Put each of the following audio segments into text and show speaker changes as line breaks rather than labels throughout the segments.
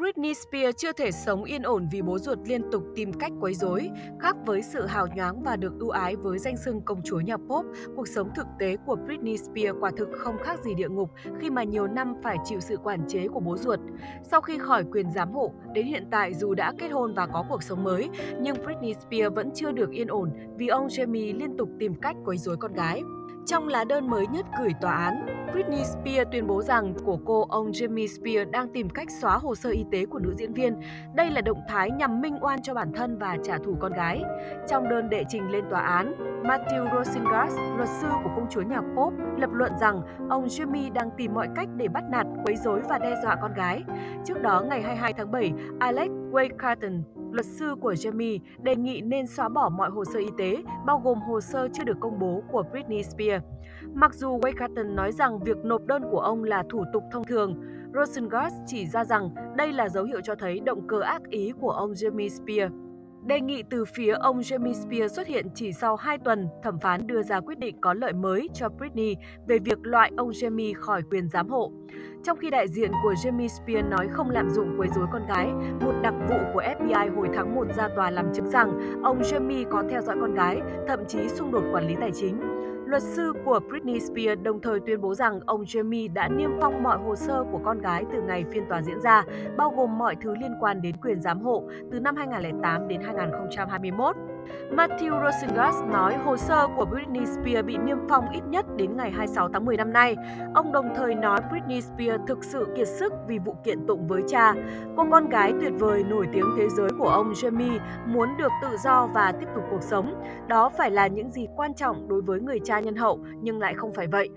Britney Spears chưa thể sống yên ổn vì bố ruột liên tục tìm cách quấy rối. Khác với sự hào nhoáng và được ưu ái với danh xưng công chúa nhà pop, cuộc sống thực tế của Britney Spears quả thực không khác gì địa ngục khi mà nhiều năm phải chịu sự quản chế của bố ruột. Sau khi khỏi quyền giám hộ, đến hiện tại dù đã kết hôn và có cuộc sống mới, nhưng Britney Spears vẫn chưa được yên ổn vì ông Jamie liên tục tìm cách quấy rối con gái. Trong lá đơn mới nhất gửi tòa án, Britney Spears tuyên bố rằng của cô ông Jamie Spears đang tìm cách xóa hồ sơ y tế của nữ diễn viên. Đây là động thái nhằm minh oan cho bản thân và trả thù con gái. Trong đơn đệ trình lên tòa án, Matthew Rosengart, luật sư của công chúa nhà pop, lập luận rằng ông Jamie đang tìm mọi cách để bắt nạt, quấy rối và đe dọa con gái. Trước đó, ngày 22 tháng 7, Alex Wade Carton, luật sư của Jamie đề nghị nên xóa bỏ mọi hồ sơ y tế, bao gồm hồ sơ chưa được công bố của Britney Spears. Mặc dù Wade Carton nói rằng việc nộp đơn của ông là thủ tục thông thường, Rosengart chỉ ra rằng đây là dấu hiệu cho thấy động cơ ác ý của ông Jeremy Spears. Đề nghị từ phía ông Jeremy Spears xuất hiện chỉ sau 2 tuần, thẩm phán đưa ra quyết định có lợi mới cho Britney về việc loại ông Jeremy khỏi quyền giám hộ. Trong khi đại diện của Jeremy Spears nói không lạm dụng quấy rối con gái, một đặc vụ của FBI hồi tháng 1 ra tòa làm chứng rằng ông Jeremy có theo dõi con gái, thậm chí xung đột quản lý tài chính. Luật sư của Britney Spears đồng thời tuyên bố rằng ông Jamie đã niêm phong mọi hồ sơ của con gái từ ngày phiên tòa diễn ra, bao gồm mọi thứ liên quan đến quyền giám hộ từ năm 2008 đến 2021. Matthew Rosengas nói hồ sơ của Britney Spears bị niêm phong ít nhất đến ngày 26 tháng 10 năm nay. Ông đồng thời nói Britney Spears thực sự kiệt sức vì vụ kiện tụng với cha. Cô con gái tuyệt vời nổi tiếng thế giới của ông Jamie muốn được tự do và tiếp tục cuộc sống. Đó phải là những gì quan trọng đối với người cha nhân hậu, nhưng lại không phải vậy.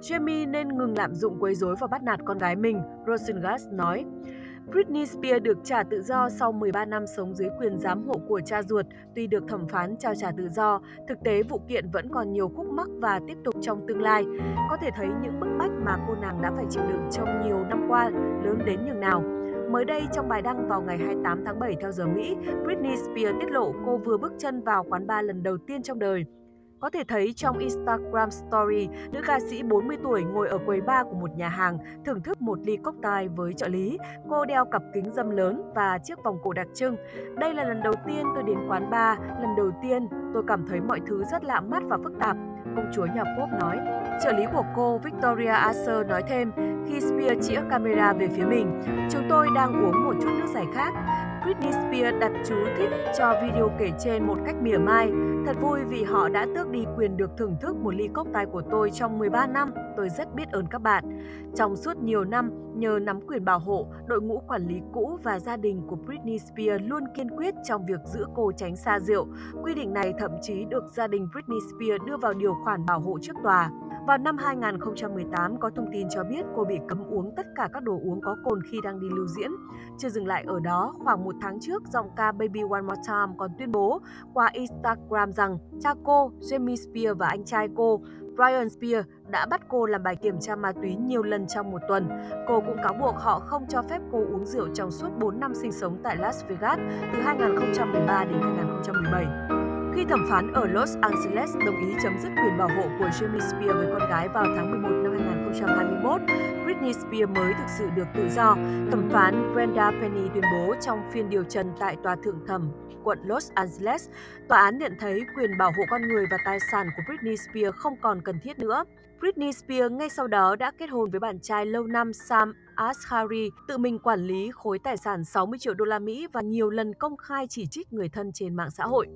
Jamie nên ngừng lạm dụng quấy rối và bắt nạt con gái mình, Rosengas nói. Britney Spears được trả tự do sau 13 năm sống dưới quyền giám hộ của cha ruột. Tuy được thẩm phán trao trả tự do, thực tế vụ kiện vẫn còn nhiều khúc mắc và tiếp tục trong tương lai. Có thể thấy những bức bách mà cô nàng đã phải chịu đựng trong nhiều năm qua lớn đến nhường nào. Mới đây, trong bài đăng vào ngày 28 tháng 7 theo giờ Mỹ, Britney Spears tiết lộ cô vừa bước chân vào quán bar lần đầu tiên trong đời. Có thể thấy trong Instagram Story, nữ ca sĩ 40 tuổi ngồi ở quầy bar của một nhà hàng, thưởng thức một ly cocktail với trợ lý. Cô đeo cặp kính dâm lớn và chiếc vòng cổ đặc trưng. Đây là lần đầu tiên tôi đến quán bar, lần đầu tiên tôi cảm thấy mọi thứ rất lạ mắt và phức tạp. Công chúa nhà pop nói. Trợ lý của cô Victoria Asher nói thêm khi Spear chĩa camera về phía mình, chúng tôi đang uống một chút nước giải khát. Britney Spears đặt chú thích cho video kể trên một cách mỉa mai. Thật vui vì họ đã tước đi quyền được thưởng thức một ly cốc tai của tôi trong 13 năm. Tôi rất biết ơn các bạn. Trong suốt nhiều năm, nhờ nắm quyền bảo hộ, đội ngũ quản lý cũ và gia đình của Britney Spears luôn kiên quyết trong việc giữ cô tránh xa rượu. Quy định này thậm chí được gia đình Britney Spears đưa vào điều khoản bảo hộ trước tòa. Vào năm 2018, có thông tin cho biết cô bị cấm uống tất cả các đồ uống có cồn khi đang đi lưu diễn. Chưa dừng lại ở đó, khoảng một tháng trước, giọng ca Baby One More Time còn tuyên bố qua Instagram rằng cha cô, Jamie Spears và anh trai cô, Brian Spears đã bắt cô làm bài kiểm tra ma túy nhiều lần trong một tuần. Cô cũng cáo buộc họ không cho phép cô uống rượu trong suốt 4 năm sinh sống tại Las Vegas từ 2013 đến 2017. Khi thẩm phán ở Los Angeles đồng ý chấm dứt quyền bảo hộ của Britney Spears với con gái vào tháng 11 năm 2021, Britney Spears mới thực sự được tự do, thẩm phán Brenda Penny tuyên bố trong phiên điều trần tại Tòa Thượng thẩm quận Los Angeles, tòa án nhận thấy quyền bảo hộ con người và tài sản của Britney Spears không còn cần thiết nữa. Britney Spears ngay sau đó đã kết hôn với bạn trai lâu năm Sam Ashari, tự mình quản lý khối tài sản 60 triệu đô la Mỹ và nhiều lần công khai chỉ trích người thân trên mạng xã hội.